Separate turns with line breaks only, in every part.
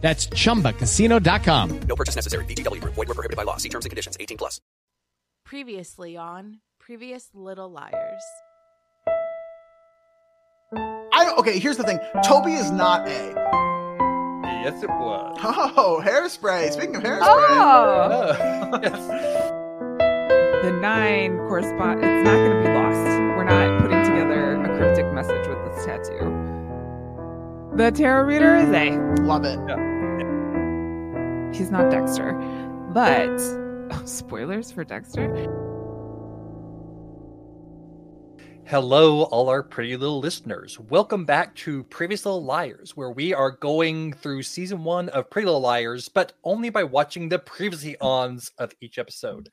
That's chumbacasino.com.
No purchase necessary. VGW. Void were prohibited by law. See terms and conditions. 18 plus.
Previously on Previous Little Liars.
I okay. Here's the thing. Toby is not A.
Yes, it was.
Oh, hairspray. Speaking of hairspray.
Oh.
yes.
The nine correspond. It's not going to be lost. We're not putting together a cryptic message with this tattoo. The tarot reader is A.
Love it.
He's not Dexter, but oh, spoilers for Dexter.
Hello, all our pretty little listeners. Welcome back to Previous Little Liars, where we are going through season one of Pretty Little Liars, but only by watching the previously ons of each episode.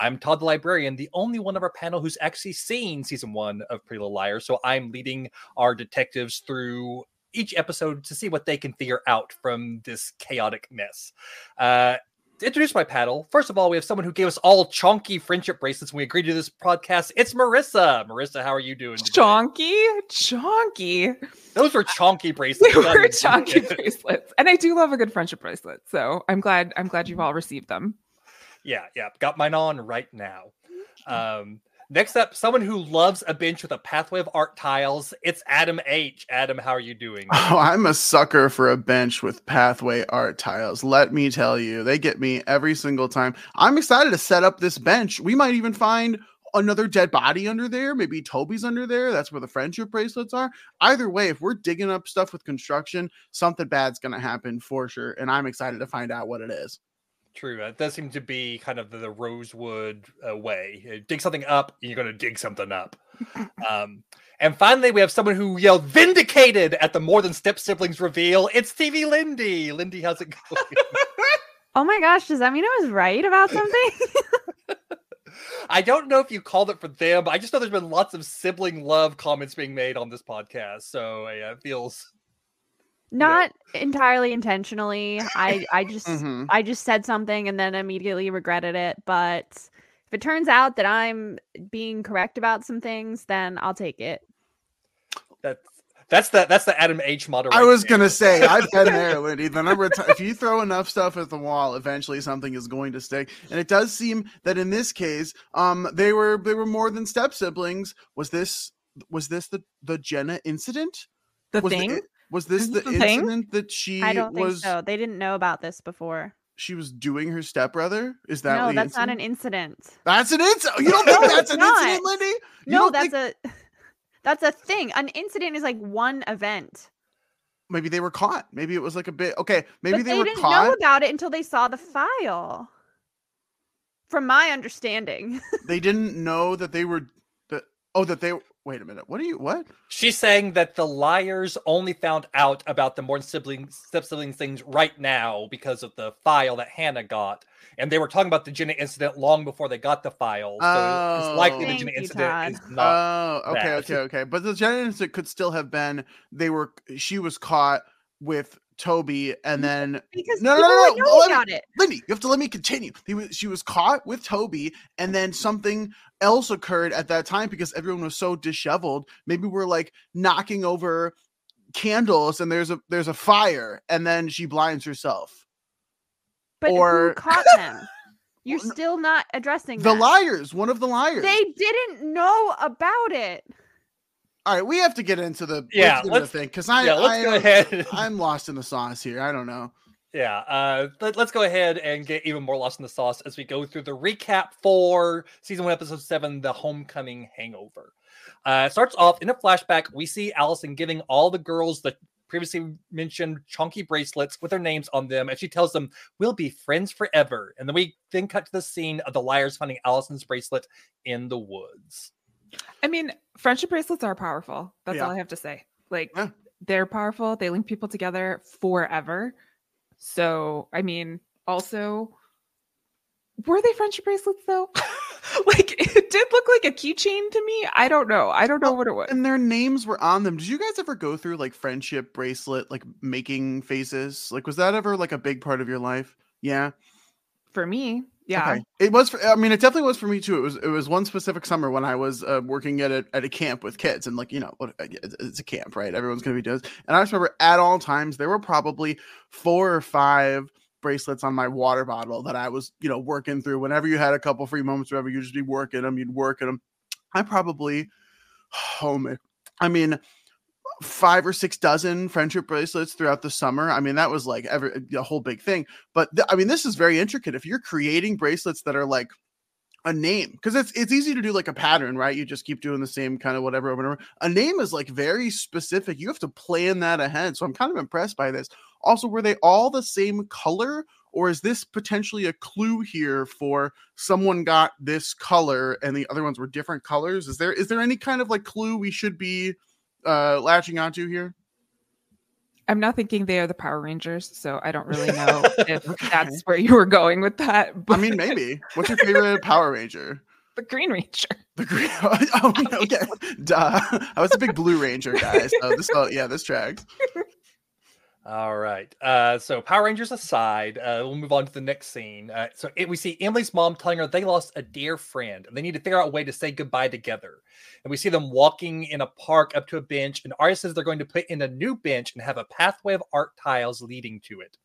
I'm Todd the Librarian, the only one of our panel who's actually seen season one of Pretty Little Liars, so I'm leading our detectives through each episode to see what they can figure out from this chaotic mess. Uh, to introduce my paddle, first of all, we have someone who gave us all chonky friendship bracelets when we agreed to this podcast. It's Marissa. Marissa, how are you doing? Today?
Chonky, chonky.
Those were chonky bracelets.
They were chonky bracelets, and I do love a good friendship bracelet. So I'm glad. I'm glad you've all received them.
Yeah, yeah. Got mine on right now. Um, next up, someone who loves a bench with a pathway of art tiles. It's Adam H. Adam, how are you doing?
Oh, I'm a sucker for a bench with pathway art tiles. Let me tell you, they get me every single time. I'm excited to set up this bench. We might even find another dead body under there. Maybe Toby's under there. That's where the friendship bracelets are. Either way, if we're digging up stuff with construction, something bad's going to happen for sure. And I'm excited to find out what it is.
True. It does seem to be kind of the, the Rosewood uh, way. You dig something up, you're going to dig something up. um, and finally, we have someone who yelled "vindicated" at the More Than Step Siblings reveal. It's Stevie Lindy. Lindy, how's it going?
oh my gosh, does that mean I was right about something?
I don't know if you called it for them, but I just know there's been lots of sibling love comments being made on this podcast. So yeah, it feels
not entirely intentionally. I I just
Mm-hmm.
I just said something and then immediately regretted it. But if it turns out that I'm being correct about some things, then I'll take it.
that's That's the that's the Adam H model.
I was
there.
gonna say I've been there, Lindy. The number of ti- if you throw enough stuff at the wall, eventually something is going to stick. And it does seem that in this case, um, they were they were more than step siblings. Was this was this the the Jenna incident?
The
was
thing?
The, was this
Is
the
the
incident that she
I don't think
was
so. They didn't know about this before.
she was doing her stepbrother? Is that
what
no,
that's not an incident.
That's an incident. You don't think
No,
that's an
not.
incident, Lindy? You
No, that's
think-
a that's a thing. An incident is like one event.
maybe they were caught. Maybe it was like a bit okay. Maybe they,
they,
were
didn't
caught.
know about it until they saw the file. From my understanding.
they didn't know that they were that oh that they wait a minute. What are you what?
She's saying that the liars only found out about the Morton siblings step siblings things right now because of the file that Hannah got. And they were talking about the Jenna incident long before they got the file. So it's oh. likely the Jenna
you,
incident is not
Oh, okay,
that.
okay, okay. But the Genesis could still have been they were she was caught with Toby and then
because
no, no, no, no, me-
about it.
Lindy, you have to let me continue. He was, she was caught with Toby, and then something else occurred at that time because everyone was so disheveled. Maybe we're like knocking over candles, and there's a there's a fire, and then she blinds herself.
But
or-
who caught them? You're still not addressing
The
that.
liars, one of the liars.
They didn't know about it.
All right, we have to get into the
Yeah,
let's the thing because I
yeah, let's
I
go ahead.
I'm lost in the sauce here. I don't know.
Yeah, uh, let, us go ahead and get even more lost in the sauce as we go through the recap for season one, episode seven, The Homecoming Hangover. Uh, starts off in a flashback. We see Alison giving all the girls the previously mentioned chunky bracelets with their names on them, and she tells them, We'll be friends forever. And then we then cut to the scene of the liars finding Alison's bracelet in the woods.
I mean, friendship bracelets are powerful. That's
Yeah.
all I have to say. Like they're powerful. They link people together forever. So, I mean, also were they friendship bracelets though? like it did look like a keychain to me. I don't know. I don't know what it was.
And their names were on them. Did you guys ever go through like friendship bracelet, like making phases? Like, was that ever like a big part of your life? Yeah.
For me, yeah.
Okay. It was. For, I mean, it definitely was for me too. It was. It was one specific summer when I was uh, working at a at a camp with kids, and like you know, it's it's a camp, right? Everyone's gonna be doing. this. And I just remember at all times there were probably four or five bracelets on my water bottle that I was, you know, working through. Whenever you had a couple free moments, whatever, you'd just be working them. You'd work at them. I probably, oh man, I mean, five or six dozen friendship bracelets throughout the summer. I mean, that was like every a whole big thing. But th- I mean, this is very intricate. If you're creating bracelets that are like a name, because it's it's easy to do like a pattern, right? You just keep doing the same kind of whatever over and over. A name is like very specific. You have to plan that ahead. So I'm kind of impressed by this. Also, were they all the same color? Or is this potentially a clue here for someone got this color and the other ones were different colors? Is there is there any kind of like clue we should be uh latching onto here?
I'm not thinking they are the Power Rangers, so I don't really know if that's where you were going with that.
I mean, maybe. What's your favorite Power Ranger?
The Green Ranger.
The Green. Oh, okay. Duh. I was a big Blue Ranger guy, so this. Oh, yeah, this tracks.
All right. Uh, so Power Rangers aside, uh, we'll move on to the next scene. Uh, so it, we see Emily's mom telling her they lost a dear friend and they need to figure out a way to say goodbye together. And we see them walking in a park up to a bench, and Aria says they're going to put in a new bench and have a pathway of art tiles leading to it.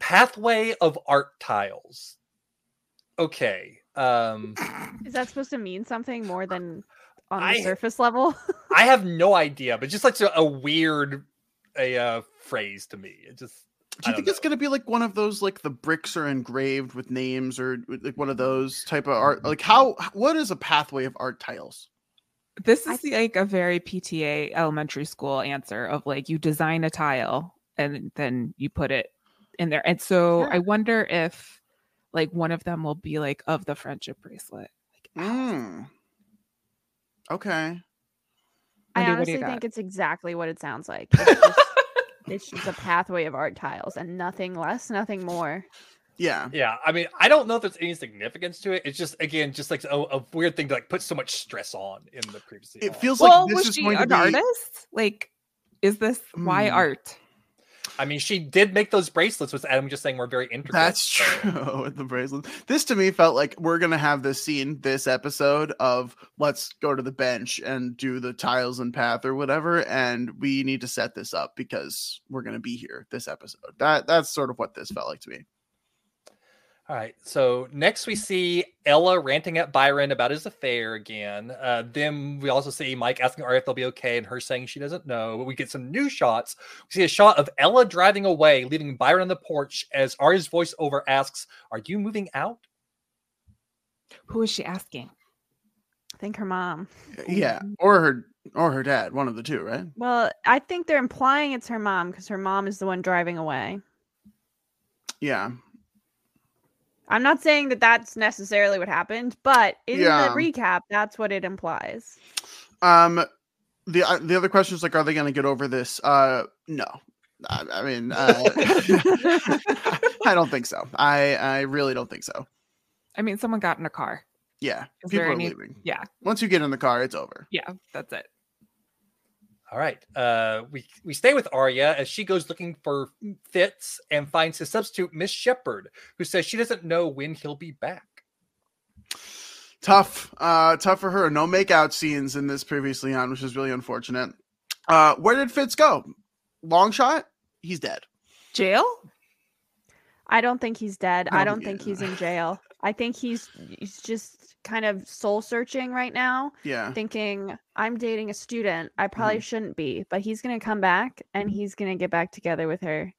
Pathway of art tiles. Okay. Um,
Is that supposed to mean something more than on the
I-
surface level?
I have no idea, but just like a, a weird a uh, phrase to me. It just
Do you think it's gonna be like one of those like the bricks are engraved with names or like one of those type of art? Like how? What is a pathway of art tiles?
This is like a very PTA elementary school answer of like you design a tile and then you put it in there. And so I wonder if like one of them will be like of the friendship bracelet.
Mm. Okay.
I
Wendy, what do
honestly think it's exactly what it sounds like. It's just, it's just a pathway of art tiles and nothing less, nothing more.
Yeah.
Yeah. I mean, I don't know if there's any significance to it. It's just again, just like a, a weird thing to like put so much stress on in the previous.
It feels
well,
like this
was
is
she
going to
an
be.
artist? Like, is this why
Hmm.
art?
I mean, she did make those bracelets, which Adam was just saying were very intricate.
That's true with the bracelets. This to me felt like we're gonna have this scene, this episode of let's go to the bench and do the tiles and path or whatever, and we need to set this up because we're gonna be here this episode. That that's sort of what this felt like to me.
All right. So next we see Ella ranting at Byron about his affair again. Uh, then we also see Mike asking Aria if they'll be okay and her saying she doesn't know. But we get some new shots. We see a shot of Ella driving away, leaving Byron on the porch as Aria's voiceover asks, Are you moving out?
Who is she asking?
I think her mom.
Yeah, or her or her dad, one of the two, right?
Well, I think they're implying it's her mom because her mom is the one driving away.
Yeah,
I'm not saying that that's necessarily what happened, but in
Yeah.
the recap, that's what it implies.
Um, the uh, the other question is like, are they going to get over this? Uh, no. I, I mean, uh, I don't think so. I I really don't think so.
I mean, someone got in a car.
Yeah,
Is
people are
any-
leaving.
Yeah,
Once you get in the car, it's over.
yeah, that's it.
All right. Uh, we we stay with Aria as she goes looking for Fitz and finds his substitute, Miss Shepherd, who says she doesn't know when he'll be back.
Tough, uh, tough for her. No makeout scenes in this previously on, which is really unfortunate. Uh, where did Fitz go? Long shot. He's dead.
Jail?
I don't think he's dead. I don't think he's in jail. I think he's he's just kind of soul searching right now,
Yeah.
thinking I'm dating a student. I probably mm-hmm. shouldn't be, but he's gonna come back and mm-hmm. he's gonna get back together with her.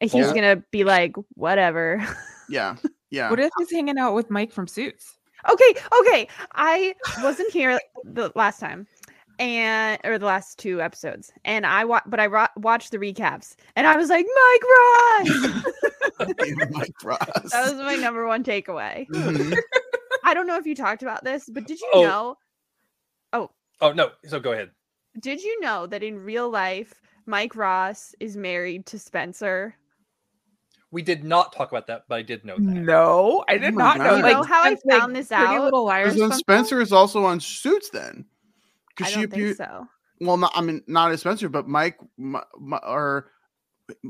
And He's
Yeah.
gonna be like, whatever.
Yeah. Yeah.
What if he's hanging out with Mike from Suits?
okay, okay. I wasn't here the last time, and or the last two episodes, and I wa- but I ro- watched the recaps, and I was like, Mike Ross.
Mike Ross.
that was my number one takeaway.
Mhm.
I don't know if you talked about this, but did you
Oh.
know? Oh,
Oh no. So go ahead.
did you know that in real life, Mike Ross is married to Spencer?
We did not talk about that, but I did know that.
No, I did
Oh my
not know.
God.
You
Like,
know how I
since, like,
found this
Pretty
out?
Little Liars.
Because then
Spencer?
Spencer is also on Suits. Then,
I
because
don't
she
think
appeared.
so.
Well, not I mean not as Spencer, but Mike M- M- or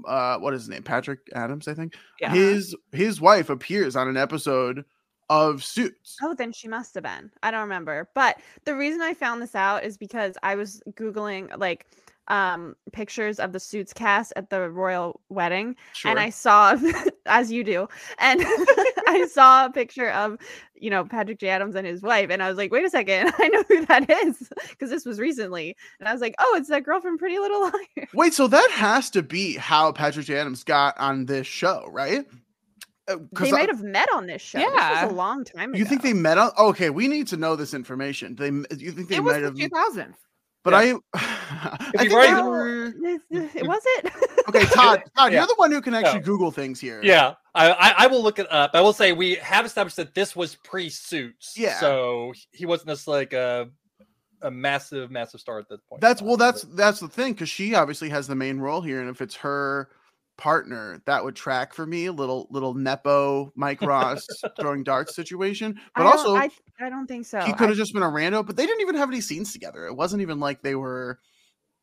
uh, what is his name? Patrick Adams, I think.
Yeah.
His his wife appears on an episode of Suits.
Oh, then she must have been. I don't remember. But the reason I found this out is because I was googling like um pictures of the suits cast at the royal wedding and I saw as you do and I saw a picture of you know Patrick J Adams and his wife and I was like wait a second I know who that is because this was recently and I was like oh it's that girl from Pretty Little Liars
Wait, so that has to be how Patrick J. Adams got on this show, right? Uh,
they
I-
might have met on this show
Yeah, this
was a long time ago
You think they met on? Okay, we need to know this information. They, you think they
It was
might have?
2000s.
But
Yeah.
I, I
you
think
write-
were.
this- this- it was it
Okay, Todd, Todd,
Yeah.
you're the one who can actually
No.
Google things here.
Yeah, I, I I will look it up. I will say we have established that this was pre-suits.
Yeah.
So he wasn't just like a a massive, massive star at this point.
That's well, that's that's the thing because she obviously has the main role here, and if it's her partner, that would track for me. A little little nepo Mike Ross throwing darts situation, but
don't-
also
I, I don't think so
he
I-
could have just been a rando. But they didn't even have any scenes together. It wasn't even like they were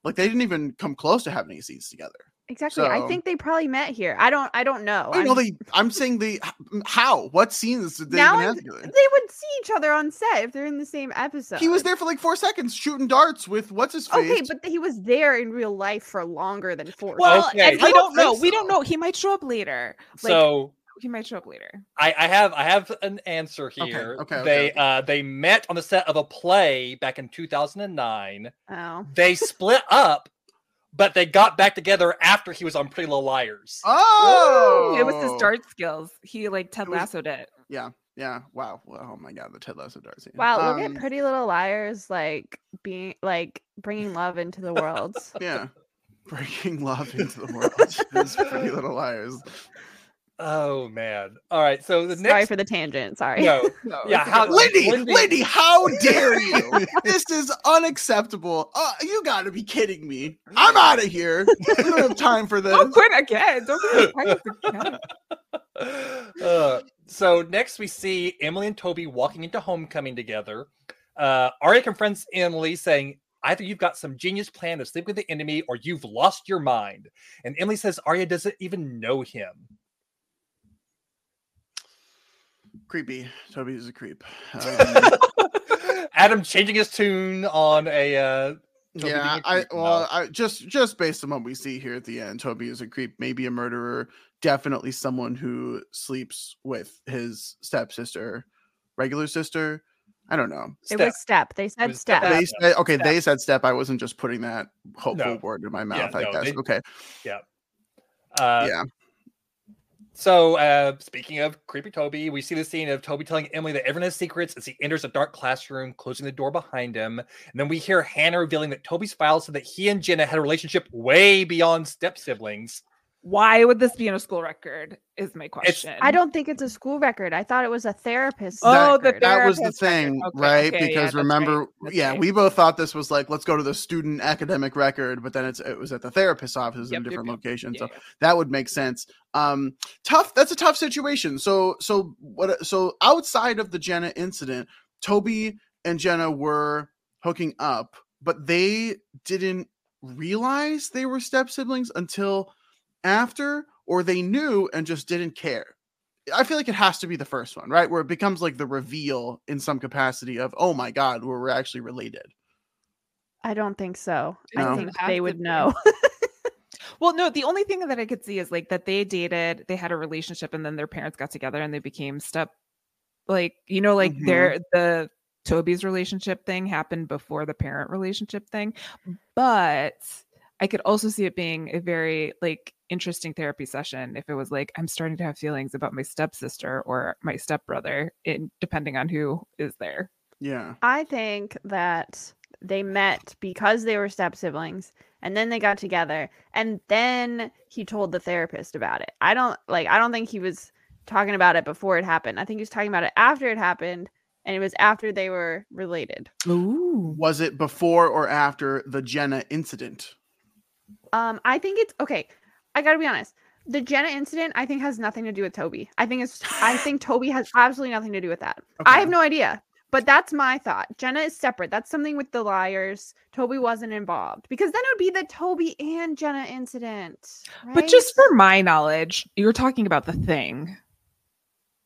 like they didn't even come close to having any scenes together.
Exactly. I think they probably met here. I don't. I don't know.
I know
I'm-
they. I'm saying they. How? What scenes did they
now
even have together?
they would see each other on set if they're in the same episode.
He was there for like four seconds shooting darts with what's his face.
Okay, but he was there in real life for longer than four.
Well,
Okay.
and
I don't
don't know.
think
We don't know. He might show up later. Like,
so
he might show up later.
I, I have I have an answer here.
okay, okay,
they
okay.
uh they met on the set of a play back in 2009.
Oh.
They split up, but they got back together after he was on Pretty Little Liars.
oh,
It was his dart skills. He like Ted
It was-
Lassoed it.
Yeah, yeah. Wow. Well, oh my god, the Ted Lasso dart scene.
Wow, look
Um,
at Pretty Little Liars, like being like bringing love into the world.
Yeah. bringing love into the world. is Pretty Little Liars.
Oh man! All right, so the next
Sorry
next
for the tangent. Sorry.
no,
No,
yeah, how.
Lindy,
Lindy-
Lindy, how dare you? this is unacceptable. Uh, you got to be kidding me. I'm out of here. We don't have time for this.
Don't quit again. Don't be surprised again.
uh, so next we see Emily and Toby walking into homecoming together. Uh, Aria confronts Emily saying, either you've got some genius plan to sleep with the enemy or you've lost your mind. And Emily says Aria doesn't even know him.
Creepy. Toby is a creep. Um,
Adam changing his tune on a uh Toby
yeah,
being a
I well,
now.
I just just based on what we see here at the end, Toby is a creep, maybe a murderer, definitely someone who sleeps with his stepsister, regular sister. I don't know.
It was step. They said step.
They said okay.
Step.
They said step. I wasn't just putting that hopeful
No.
word in my
Yeah,
mouth. I
no,
guess.
they-
okay.
Yeah. Uh,
yeah.
So, uh, speaking of creepy Toby, we see the scene of Toby telling Emily that everyone has secrets as he enters a dark classroom, closing the door behind him. And then we hear Hannah revealing that Toby's files said that he and Jenna had a relationship way beyond step siblings.
Why would this be in a school record? Is my question.
I don't think it's a school record. I thought it was a therapist.
Oh, the
record.
that was the thing,
Okay,
right?
okay,
because
that's
remember,
right. That's
yeah,
right.
we both thought this was like, let's go to the student academic record, but then it's it was at the therapist's office
Yep,
in
yep,
different
yep.
locations,
Yeah,
so
yeah.
that would make sense. Um, tough. That's a tough situation. So, so what? So outside of the Jenna incident, Toby and Jenna were hooking up, but they didn't realize they were step siblings until after, or they knew and just didn't care. I feel like it has to be the first one, right? Where it becomes like the reveal in some capacity of, oh my god, where we're actually related.
I don't think so.
No.
I think
Have
they would know.
Well, no, the only thing that I could see is like that they dated, they had a relationship, and then their parents got together and they became step, like you know, like
Mhm.
their the Toby's relationship thing happened before the parent relationship thing, but I could also see it being a very like interesting therapy session if it was like I'm starting to have feelings about my stepsister or my stepbrother, in depending on who is there.
Yeah.
I think that they met because they were step siblings and then they got together and then he told the therapist about it. I don't like I don't think he was talking about it before it happened. I think he was talking about it after it happened and it was after they were related.
Ooh.
Was it before or after the Jenna incident?
Um I think it's okay. I got to be honest. The Jenna incident I think has nothing to do with Toby. I think it's I think Toby has absolutely nothing to do with that. I have no idea. But that's my thought. Jenna is separate. That's something with the liars. Toby wasn't involved because then it would be the Toby and Jenna incident.
But just for my knowledge, you're talking about the thing,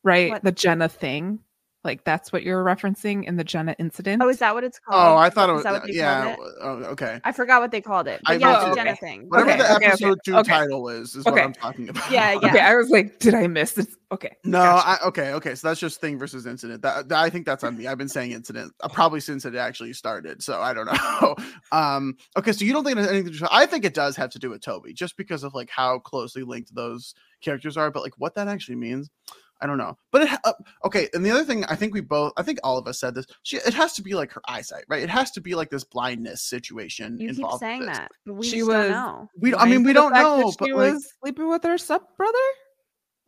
right?
What?
The Jenna thing. Like that's what you're referencing in the Jenna incident.
Oh, is that what it's called?
Oh, I thought it was
that what they
yeah.
called it?
Oh, okay.
I forgot what they called it. But
I
yeah, it's a
it-
Jenna
okay.
thing.
Whatever
Okay,
the
okay,
episode
okay,
two
okay.
title is, is what I'm talking about.
Yeah, yeah.
Okay, I was like, did I miss this? Okay.
No,
gotcha.
I, okay, okay. So that's just thing versus incident. That, that- I think that's on me. I've been saying incident uh, probably since it actually started. So I don't know. um, okay, so you don't think it has anything to do? I think it does have to do with Toby, just because of like how closely linked those characters are. But like what that actually means, I don't know. But it uh, okay. And the other thing, I think we both, I think all of us said this. She, it has to be like her eyesight, right? It has to be like this blindness situation.
You keep
involved with
saying
this.
that, but we
She
just don't
was-
know.
We, I mean, we don't know.
that
But
she
like,
was sleeping with her step brother.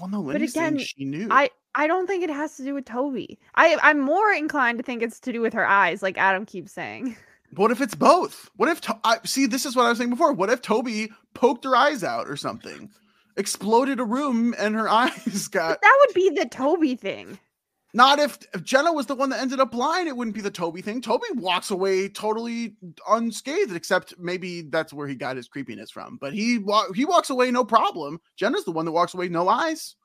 well, no,
But
Lindy's saying
again,
she knew.
I I don't think it has to do with Toby. I I'm more inclined to think it's to do with her eyes, like Adam keeps saying.
What if it's both? What if to- I see? This is what I was saying before. What if Toby poked her eyes out or something, exploded a room, and her eyes got?
But that would be the Toby thing.
Not if, if Jenna was the one that ended up blind. It wouldn't be the Toby thing. Toby walks away totally unscathed, except maybe that's where he got his creepiness from. But he wa- he walks away no problem. Jenna's the one that walks away no eyes,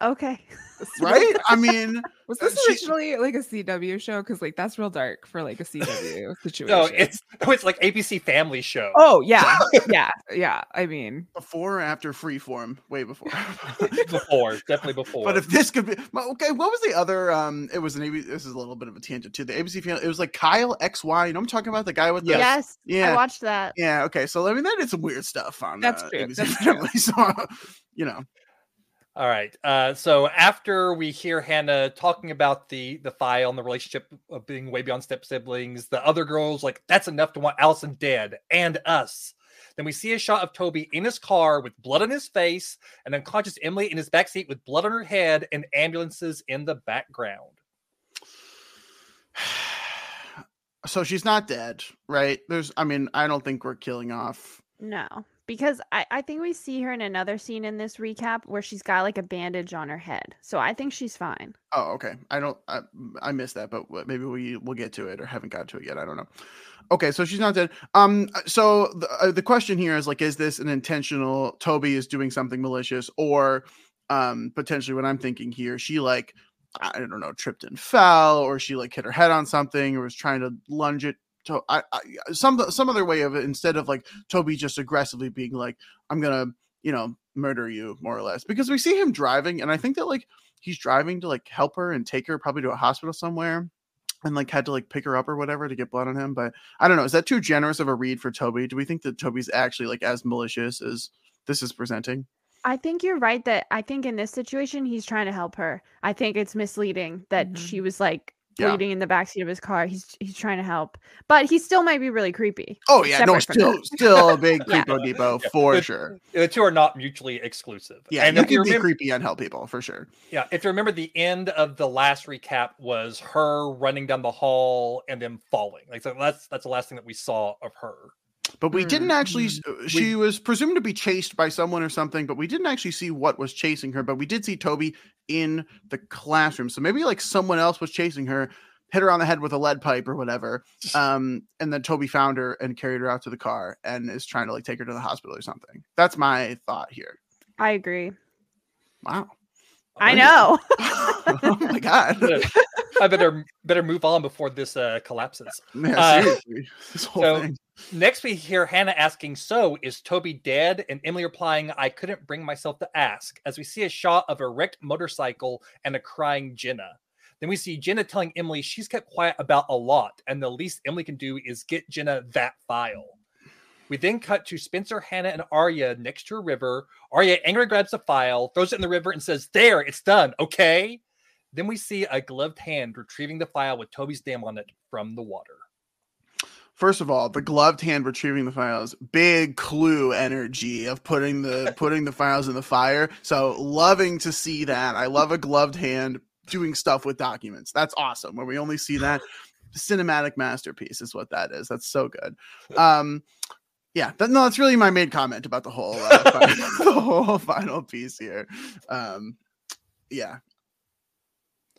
Okay.
right? I mean,
Was this
she-
originally like a CW show? Because like that's real dark for like a CW situation.
No, it's no, it's like ABC Family Show.
oh yeah, yeah, yeah. I mean,
before or after Freeform, way before.
before, definitely before.
But if this could be okay, what was the other? Um, it was an ABC. This is a little bit of a tangent too. The ABC family. It was like Kyle X Y. You know, what I'm talking about the guy with the
Yes.
yeah,
I watched that.
yeah. Okay, so I mean, that did some weird stuff on
That's
uh,
true,
ABC
that's true.
So you know,
All right. Uh, so after we hear Hannah talking about the the file and the relationship of being way beyond step siblings, the other girls like that's enough to want Alison dead and us. Then we see a shot of Toby in his car with blood on his face, and unconscious Emily in his backseat with blood on her head, and ambulances in the background.
so she's not dead, right? There's, I mean, I don't think we're killing off.
No. Because I, I think we see her in another scene in this recap where she's got like a bandage on her head. So I think she's fine.
Oh, okay. I don't. I, I missed that, but maybe we will get to it or haven't got to it yet. I don't know. Okay, so she's not dead. Um, so the uh, the question here is like, is this an intentional? Toby is doing something malicious, or um, potentially what I'm thinking here, she like I don't know, tripped and fell, or she like hit her head on something, or was trying to lunge it to I, I, some some other way of it instead of like Toby just aggressively being like, I'm gonna, you know, murder you more or less. Because we see him driving, and I think that like he's driving to like help her and take her probably to a hospital somewhere. And like had to like pick her up or whatever to get blood on him. But I don't know. Is that too generous of a read for Toby? Do we think that Toby's actually like as malicious as this is presenting?
I think you're right that I think in this situation he's trying to help her. I think it's misleading that
Mm-hmm.
she was like
Yeah.
in the backseat of his car. He's he's trying to help, but he still might be really creepy.
Oh yeah, no, still
that.
still a big
Yeah.
creepo depot for
The-
sure.
The two are not mutually exclusive.
Yeah,
and
you
if you
can be
remember,
creepy and help people for sure.
yeah, if you remember, the end of the last recap was her running down the hall and then falling. Like so that's that's the last thing that we saw of her.
But we didn't actually. s-
Mm.
uh, She was presumed to be chased by someone or something, but we didn't actually see what was chasing her. But we did see Toby in the classroom, so maybe like someone else was chasing her, hit her on the head with a lead pipe or whatever. Um, and then Toby found her and carried her out to the car and is trying to like take her to the hospital or something. That's my thought here.
I agree.
Wow.
I know.
oh my god.
I better better move on before this uh, collapses.
Yeah,
Uh.
This whole
so
thing.
next we hear Hannah asking, "So is Toby dead?" And Emily replying, "I couldn't bring myself to ask." As we see a shot of a wrecked motorcycle and a crying Jenna. Then we see Jenna telling Emily she's kept quiet about a lot, and the least Emily can do is get Jenna that file. We then cut to Spencer, Hannah, and Aria next to a river. Aria angrily grabs the file, throws it in the river, and says, There, it's done, okay? Then we see a gloved hand retrieving the file with Toby's name on it from the water.
First of all, the gloved hand retrieving the files, big clue energy of putting the putting the files in the fire. So loving to see that. I love a gloved hand doing stuff with documents. That's awesome. Where we only see that cinematic masterpiece is what that is. That's so good. Um yeah, that, no, that's really my main comment about the whole uh, fi- the whole final piece here. Um yeah,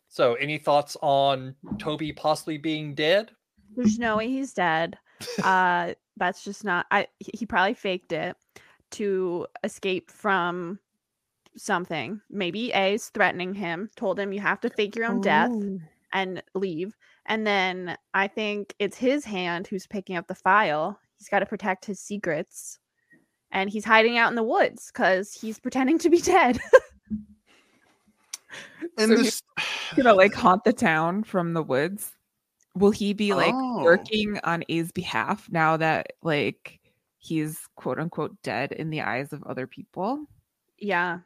So, any thoughts on Toby possibly being dead?
There's no way he's dead. Uh, that's just not. I he he probably faked it to escape from something. Maybe A's threatening him, told him you have to fake your own death
Oh.
and leave. And then I think it's his hand who's picking up the file. He's got to protect his secrets, and he's hiding out in the woods because he's pretending to be dead.
and
So
this
he's gonna like haunt the town from the woods. Will he be like
Oh.
working on A's behalf now that like he's quote unquote dead in the eyes of other people?
yeah,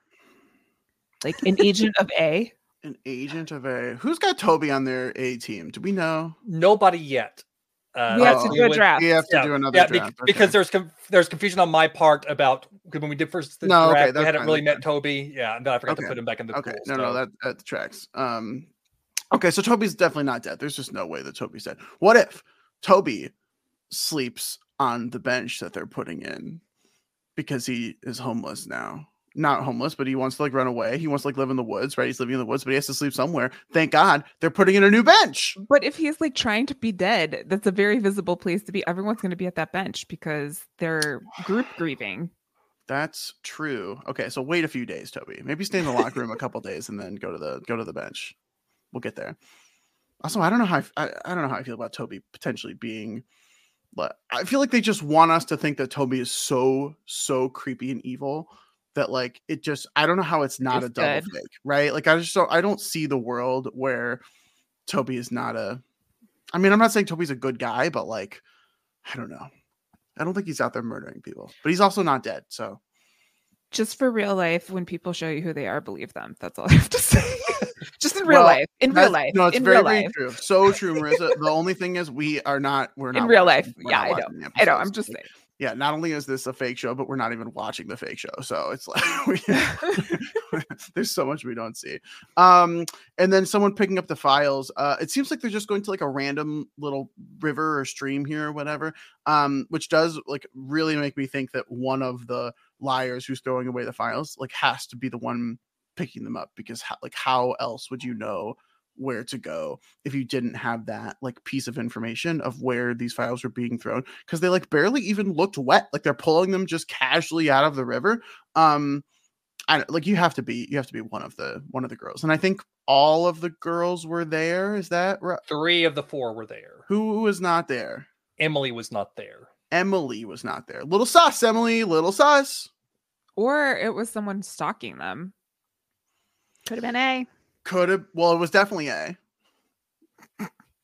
Like an agent of A?
an agent of a who's got Toby on their A team? Do we know?
Nobody yet. Uh,
We have
that's
to do a
would-
draft.
We have to
Yeah,
do another
yeah, bec-
draft.
because
okay.
there's com- there's confusion on my part about when we did first the
No, okay,
we hadn't
fine,
really met Toby. Yeah, and then I forgot
Okay.
to put him back in the
Okay,
pool.
no,
so-
no, that that tracks. Um, okay, so Toby's definitely not dead. There's just no way that Toby's dead. What if Toby sleeps on the bench that they're putting in because he is homeless now? Not homeless, but he wants to like run away. He wants to like live in the woods, right? He's living in the woods, but he has to sleep somewhere. Thank God they're putting in a new bench.
But if he's like trying to be dead, that's a very visible place to be. Everyone's going to be at that bench because they're group grieving.
That's true. Okay, so wait a few days, Toby. Maybe stay in the locker room a couple days and then go to the go to the bench. We'll get there. Also, I don't know how I, I, I don't know how I feel about Toby potentially being. But I feel like they just want us to think that Toby is so so creepy and evil that like it just I don't know how it's not
It's
a double
good.
fake, right? Like I just don't I don't see the world where Toby is not a. I mean, I'm not saying Toby's a good guy, but like I don't know. I don't think he's out there murdering people, but he's also not dead. So
Just for real life, when people show you who they are, believe them. That's all I have to say. Just in real
Well,
life. In real life.
No, it's
in
very,
real
very
life.
true. So true, Marissa. the only thing is we are not we're not
In real life. Yeah, I know. I know. I'm just saying.
Yeah, not only is this a fake show, but we're not even watching the fake show. So it's like we, there's so much we don't see. Um, and then someone picking up the files. Uh, it seems like they're just going to like a random little river or stream here or whatever. Um, which does like really make me think that one of the liars who's throwing away the files like has to be the one picking them up because how, like how else would you know where to go if you didn't have that like piece of information of where these files were being thrown because they like barely even looked wet like they're pulling them just casually out of the river um I like you have to be you have to be one of the one of the girls and I think all of the girls were there is that right
three of the four were there.
Who was not there?
Emily was not there.
Emily was not there. Little sus Emily little sus.
Or it was someone stalking them.
Could have been A
could have. Well, it was definitely A.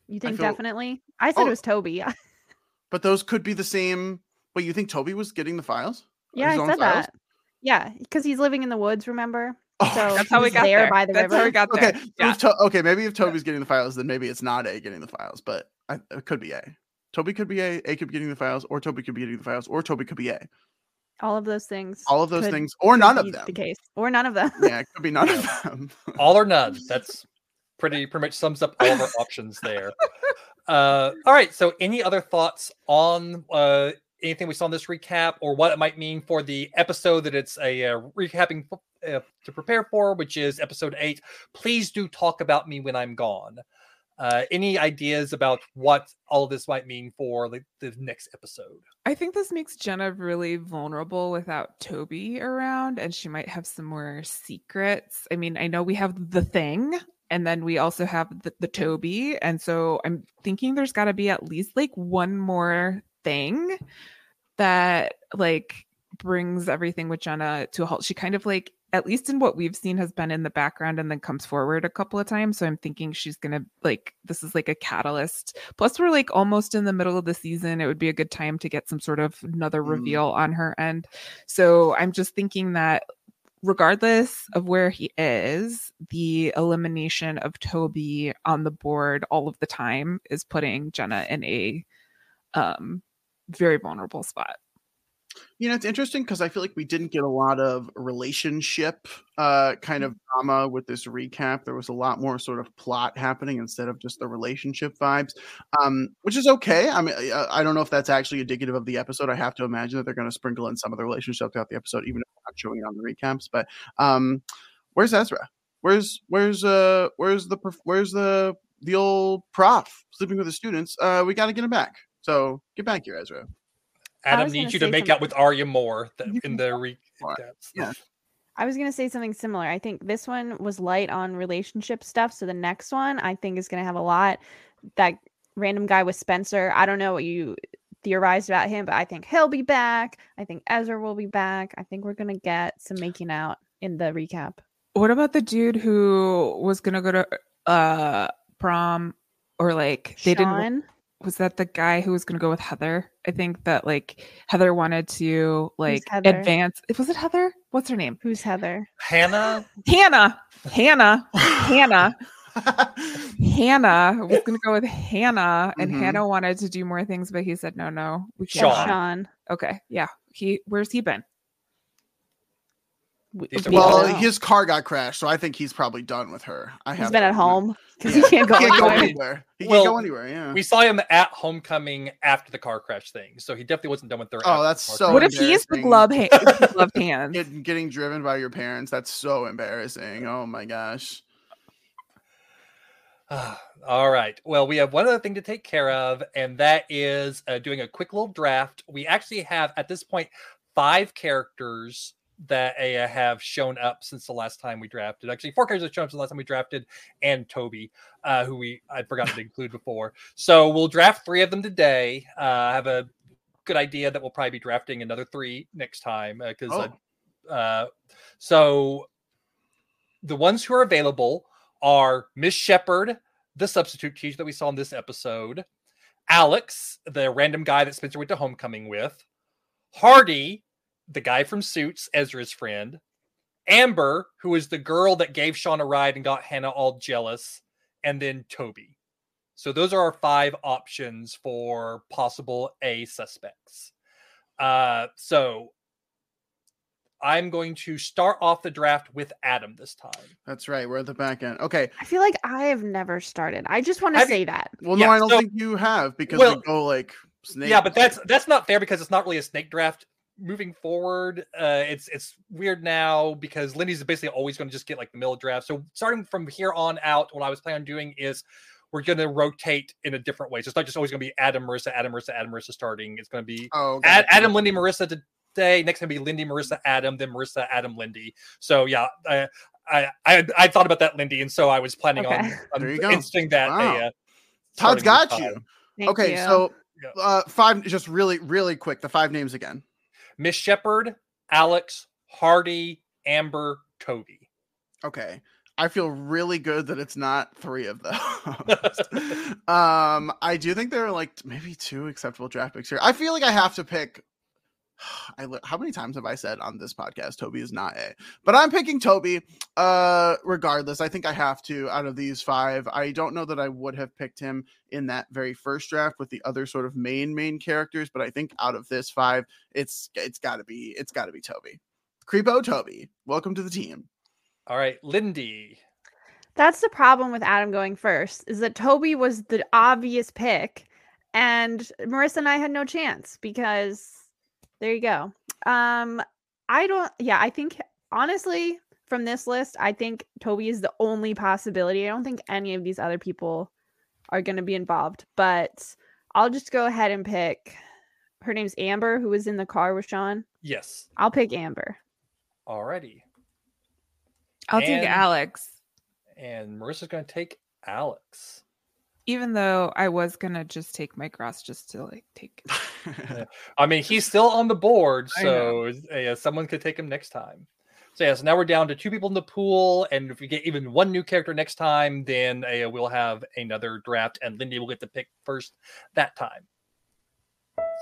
You think I feel, definitely? I said oh, it was Toby.
but those could be the same. Wait, you think Toby was getting the files?
Yeah, I said files? that. Yeah, because he's living in the woods. Remember?
Oh, so that's how we got there, there. by the that's river. How we got
okay,
there.
Yeah. To- okay, maybe if Toby's getting the files, then maybe it's not A getting the files, but I, it could be A. Toby could be A. A could be getting the files, or Toby could be getting the files, or Toby could be A.
All of those things.
All of those things, or none of them.
The case, or none of them.
yeah, it could be none of them.
all or none. That's pretty pretty much sums up all of our options there. Uh, all right. So, any other thoughts on uh, anything we saw in this recap, or what it might mean for the episode that it's a uh, recapping uh, to prepare for, which is episode eight? Please do talk about me when I'm gone. Uh, any ideas about what all this might mean for like, the next episode?
I think this makes Jenna really vulnerable without Toby around, and she might have some more secrets. I mean, I know we have the thing, and then we also have the, the Toby, and so I'm thinking there's got to be at least like one more thing that like brings everything with Jenna to a halt. She kind of like at least in what we've seen has been in the background and then comes forward a couple of times. So i'm thinking she's gonna like this is like a catalyst. Plus we're like almost in the middle of the season. It would be a good time to get some sort of another mm. reveal on her end. So i'm just thinking that regardless of where he is the elimination of toby on the board all of the time is putting jenna in a um very vulnerable spot
you know, it's interesting because I feel like we didn't get a lot of relationship uh, kind of mm. drama with this recap. There was a lot more sort of plot happening instead of just the relationship vibes, um, which is okay. I mean, I, I don't know if that's actually indicative of the episode. I have to imagine that they're going to sprinkle in some of the relationship throughout the episode, even if they're not showing it on the recaps. But um, where's Ezra? Where's where's uh where's the where's the the old prof sleeping with the students? Uh, we got to get him back. So get back here, Ezra.
Adam needs you to make something. out with Aria more in the re-
yeah.
I was gonna say something similar. I think this one was light on relationship stuff, so the next one I think is gonna have a lot. That random guy with Spencer. I don't know what you theorized about him, but I think he'll be back. I think Ezra will be back. I think we're gonna get some making out in the recap.
What about the dude who was gonna go to uh prom or like they
Sean?
didn't was that the guy who was going to go with Heather? I think that like Heather wanted to like advance. Was it Heather? What's her name?
Who's Heather?
Hannah.
Hannah. Hannah. Hannah. Hannah was going to go with Hannah, and mm-hmm. Hannah wanted to do more things, but he said no, no.
We can't.
Sean. Sean.
Okay, yeah. He where's he been?
Well, his car got crashed, so I think he's probably done with her. I
he's been at home because he can't go,
he can't
anywhere.
go anywhere. He well, can't go anywhere. Yeah,
we saw him at homecoming after the car crash thing, so he definitely wasn't done with her.
Oh, that's so.
What if he's the glove hand, glove hands?
Get, getting driven by your parents. That's so embarrassing. Oh my gosh.
All right. Well, we have one other thing to take care of, and that is uh, doing a quick little draft. We actually have at this point five characters that uh, have shown up since the last time we drafted. Actually, four characters have shown up since the last time we drafted, and Toby, uh, who we I forgot to include before. So we'll draft three of them today. Uh, I have a good idea that we'll probably be drafting another three next time because uh, oh. uh, so the ones who are available are Miss Shepard, the substitute teacher that we saw in this episode, Alex, the random guy that Spencer went to homecoming with, Hardy, the guy from Suits, Ezra's friend, Amber, who is the girl that gave Sean a ride and got Hannah all jealous, and then Toby. So those are our five options for possible A suspects. Uh, so I'm going to start off the draft with Adam this time.
That's right. We're at the back end. Okay.
I feel like I have never started. I just want to
Have
say that.
Well, no, I don't
so-
think you have because
Well-
we go like snake.
Yeah, but that's that's not fair because it's not really a snake draft. Moving forward, uh, it's it's weird now because Lindy's basically always going to just get like the middle draft. So starting from here on out, what I was planning on doing is we're going to rotate in a different way. So it's not just always going to be Adam, Marissa, Adam, Marissa, Adam, Marissa starting. It's going to be
Oh, okay.
Ad, Adam, Lindy, Marissa today. Next going to be Lindy, Marissa, Adam, then Marissa, Adam, Lindy. So yeah, I I I, I thought about that, Lindy, and so I was planning on,
Okay.
on
There you go.
instinct that.
Wow.
uh,
Todd's
starting
got
with
you.
Thank
okay,
you.
so uh five just really, really quick. The five names again.
Miss Shepard, Alex, Hardy, Amber, Toby.
Okay. I feel really good that it's not three of those. um, I do think there are like maybe two acceptable draft picks here. I feel like I have to pick. I how many times have I said on this podcast Toby is not A, but I'm picking Toby. Uh, regardless, I think I have to out of these five. I don't know that I would have picked him in that very first draft with the other sort of main main characters, but I think out of this five, it's it's got to be it's got to be Toby. Creepo Toby, welcome to the team.
All right, Lindy.
That's the problem with Adam going first, is that Toby was the obvious pick, and Marissa and I had no chance because there you go. Um, I don't yeah, I think honestly, from this list, I think Toby is the only possibility. I don't think any of these other people are gonna be involved, but I'll just go ahead and pick her name's Amber, who was in the car with Sean.
Yes.
I'll pick Amber.
Alrighty.
I'll take Alex,
And Marissa's going to take Alex.
Even though I was gonna just take Mike Ross just to like take.
I mean, he's still on the board, so uh, yeah, someone could take him next time. So yeah, so now we're down to two people in the pool, and if we get even one new character next time, then uh, we'll have another draft, and Lindy will get to pick first that time.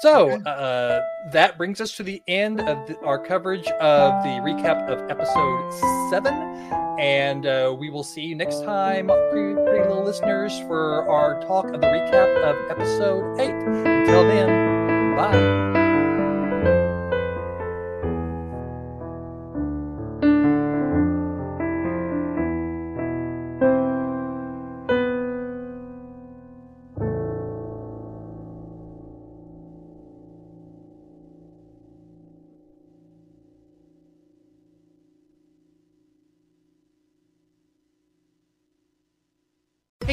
So uh, that brings us to the end of the, our coverage of the recap of episode seven, and uh, we will see you next time, pretty, pretty little listeners, for our talk of the recap of episode eight. Until then, bye.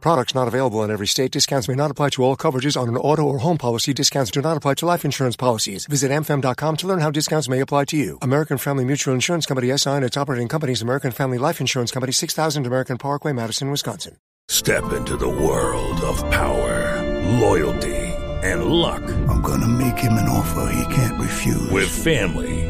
Products not available in every state. Discounts may not apply to all coverages on an auto or home policy. Discounts do not apply to life insurance policies. Visit amfam.com to learn how discounts may apply to you. American Family Mutual Insurance Company SI and its operating companies American Family Life Insurance Company 6000 American Parkway, Madison, Wisconsin.
Step into the world of power, loyalty, and luck.
I'm gonna make him an offer he can't refuse.
With family,